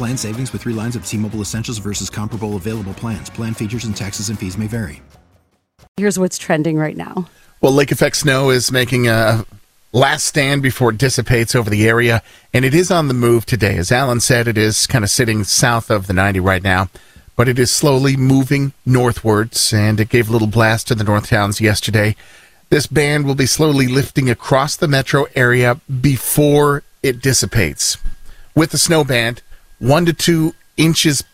Plan savings with three lines of T Mobile Essentials versus comparable available plans. Plan features and taxes and fees may vary. Here's what's trending right now. Well, lake effect snow is making a last stand before it dissipates over the area, and it is on the move today. As Alan said, it is kind of sitting south of the 90 right now, but it is slowly moving northwards, and it gave a little blast to the north towns yesterday. This band will be slowly lifting across the metro area before it dissipates. With the snow band, one to two inches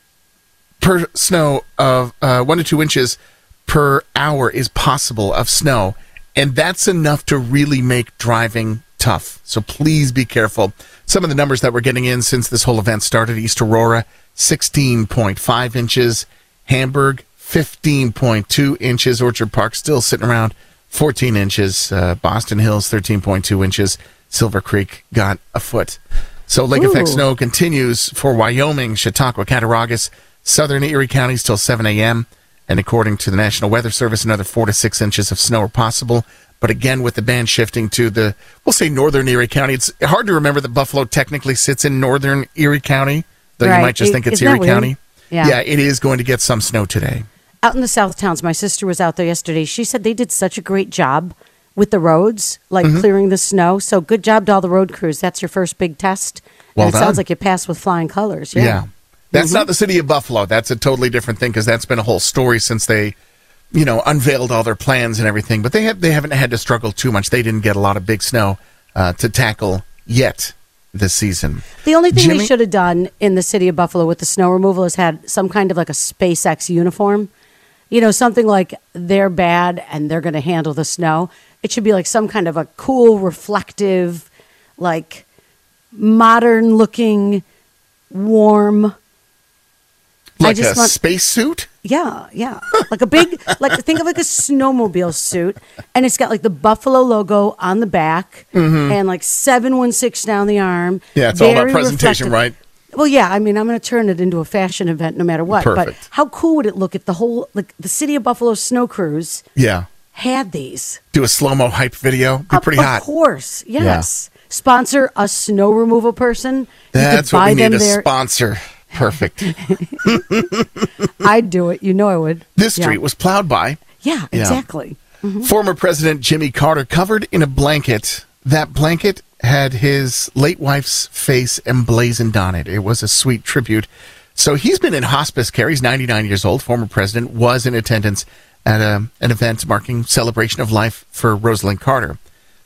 per snow of uh, one to two inches per hour is possible of snow, and that's enough to really make driving tough. So please be careful. Some of the numbers that we're getting in since this whole event started: East Aurora, sixteen point five inches; Hamburg, fifteen point two inches; Orchard Park still sitting around fourteen inches; uh, Boston Hills, thirteen point two inches; Silver Creek got a foot. So lake Ooh. effect snow continues for Wyoming, Chautauqua, Cattaraugus, southern Erie counties till 7 a.m. And according to the National Weather Service, another four to six inches of snow are possible. But again, with the band shifting to the, we'll say northern Erie County, it's hard to remember that Buffalo technically sits in northern Erie County, though Right. you might just It- think it's Erie? County. Yeah. yeah, it is going to get some snow today. Out in the South Towns, my sister was out there yesterday. She said they did such a great job with the roads, like Mm-hmm. clearing the snow. So good job to all the road crews. That's your first big test. Well and it done. sounds like you passed with flying colors. Yeah. Yeah. That's not the city of Buffalo. That's a totally different thing because that's been a whole story since they, you know, unveiled all their plans and everything. But they have they haven't had to struggle too much. They didn't get a lot of big snow uh, to tackle yet this season. The only thing Jimmy? they should have done in the city of Buffalo with the snow removal is had some kind of like a SpaceX uniform. You know, something like they're bad and they're going to handle the snow. It should be like some kind of a cool, reflective, like modern looking, warm. I Like just a want- spacesuit. Yeah, yeah. Like a big, like think of like a snowmobile suit, and it's got like the Buffalo logo on the back, and like seven one six down the arm. Mm-hmm. Yeah, it's all about presentation, reflective. Well, yeah. I mean, I'm going to turn it into a fashion event, no matter what. But Perfect. how cool would it look if the whole, like, the city of Buffalo snow crews Yeah. Had these? Do a slow mo hype video. Be Of- pretty hot. of course, yes. Sponsor a snow removal person. You could That's buy what we need them a there. sponsor. Perfect. I'd do it. You know I would. this Yeah. street was plowed by Yeah, Yeah. exactly. Mm-hmm. Former President Jimmy Carter covered in a blanket. That blanket had his late wife's face emblazoned on it. It was a sweet tribute. So he's been in hospice care. He's 99 years old. Former president was in attendance at a, an event marking celebration of life for Rosalynn Carter.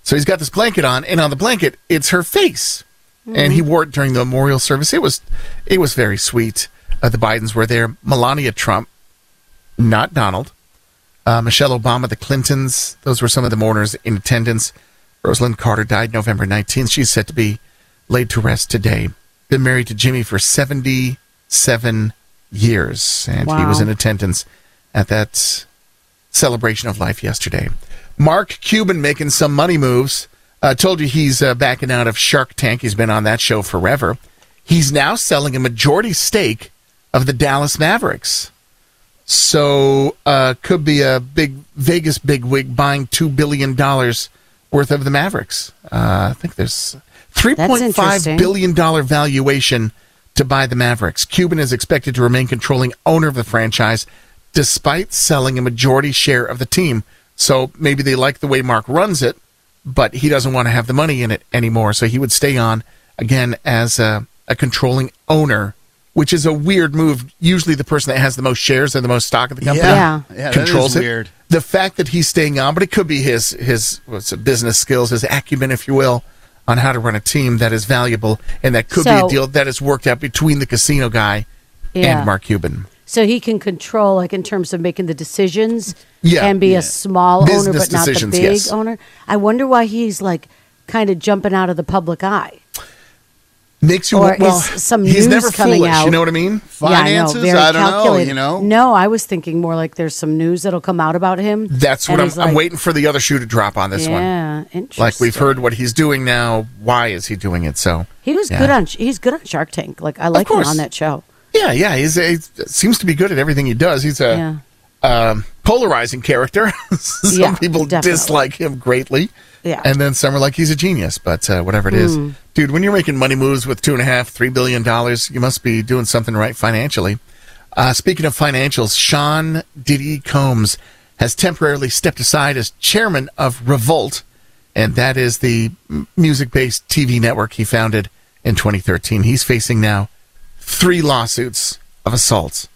So he's got this blanket on, and on the blanket, it's her face. And he wore it during the memorial service. It was, it was very sweet. Uh, the Bidens were there. Melania Trump, not Donald, uh, Michelle Obama, the Clintons, those were some of the mourners in attendance. Rosalynn Carter died November 19th. She's set to be laid to rest today. Been married to Jimmy for 77 years, and he was in attendance at that celebration of life yesterday. Mark Cuban making some money moves. I told you he's uh, backing out of Shark Tank. He's been on that show forever. He's now selling a majority stake of the Dallas Mavericks. So uh, could be a big Vegas bigwig buying two billion dollars worth of the Mavericks. Uh, I think there's three point five billion dollar valuation to buy the Mavericks. Cuban is expected to remain controlling owner of the franchise, despite selling a majority share of the team. So maybe they like the way Mark runs it, but he doesn't want to have the money in it anymore. So he would stay on again as a, a controlling owner, which is a weird move. Usually, the person that has the most shares and the most stock in the company Yeah. Yeah, that controls it. weird. The fact that he's staying on, but it could be his his what's it, business skills, his acumen, if you will, on how to run a team that is valuable, and that could be a deal that has worked out between the casino guy Yeah. and Mark Cuban. So he can control, like in terms of making the decisions, Yeah. and be Yeah. a small owner, but not the big yes. owner. I wonder why he's like kind of jumping out of the public eye. Makes you Or well. is some he's news never coming foolish. out? You know what I mean? Finances? yeah, I know. I don't know, you know? No, I was thinking more like there's some news that'll come out about him. That's what I'm, he's I'm waiting for the other shoe to drop on this one. Yeah, interesting. Like we've heard what he's doing now. Why is he doing it? So He was Yeah. good on. He's good on Shark Tank. Like I like him on that show. Yeah, yeah, he's he seems to be good at everything he does. He's a um, polarizing character. some Yeah, people definitely. dislike him greatly. Yeah. and then some are like he's a genius. But uh, whatever it is, Hmm. dude, when you're making money moves with two and a half, three billion dollars, you must be doing something right financially. Uh, speaking of financials, Sean Diddy Combs has temporarily stepped aside as chairman of Revolt, and that is the music-based TV network he founded in 2013. He's facing now three lawsuits of assault,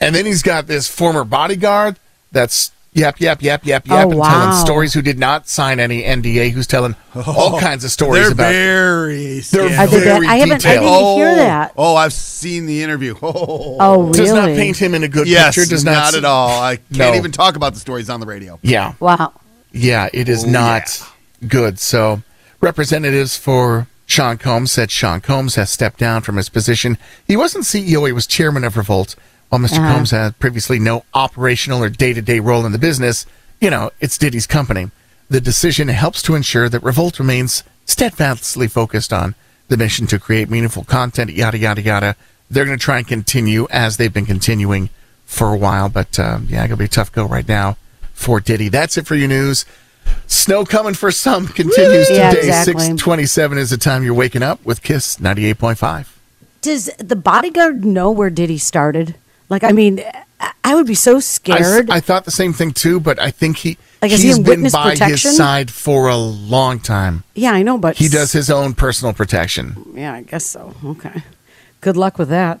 and then he's got this former bodyguard that's yap yap yap yap yap Oh, and wow. telling stories who did not sign any NDA, who's telling all oh, kinds of stories They're about. very. They're I, think that, very I haven't. I detailed. didn't hear oh, that. Oh, I've seen the interview. Oh, Oh, really? Does not paint him in a good yes, picture. Does not, not at all. I can't No. even talk about the stories on the radio. Yeah, Wow. Yeah, it is Oh, not good. So, representatives for Sean Combs said Sean Combs has stepped down from his position. He wasn't CEO, he was chairman of Revolt. While mister Uh-huh. Combs had previously no operational or day to day role in the business, you know, it's Diddy's company. The decision helps to ensure that Revolt remains steadfastly focused on the mission to create meaningful content, yada, yada, yada. They're going to try and continue as they've been continuing for a while, but uh, yeah, it'll be a tough go right now for Diddy. That's it for your news. Snow coming for some continues Yeah, today. exactly. 627 is the time you're waking up with Kiss 98.5. Does the bodyguard know where Diddy started? Like, I mean, I- I would be so scared. I thought the same thing too, but I think he Like, is he he's in been by protection? his side for a long time. yeah, I know, but He does his own personal protection. Yeah, I guess so. Okay. Good luck with that.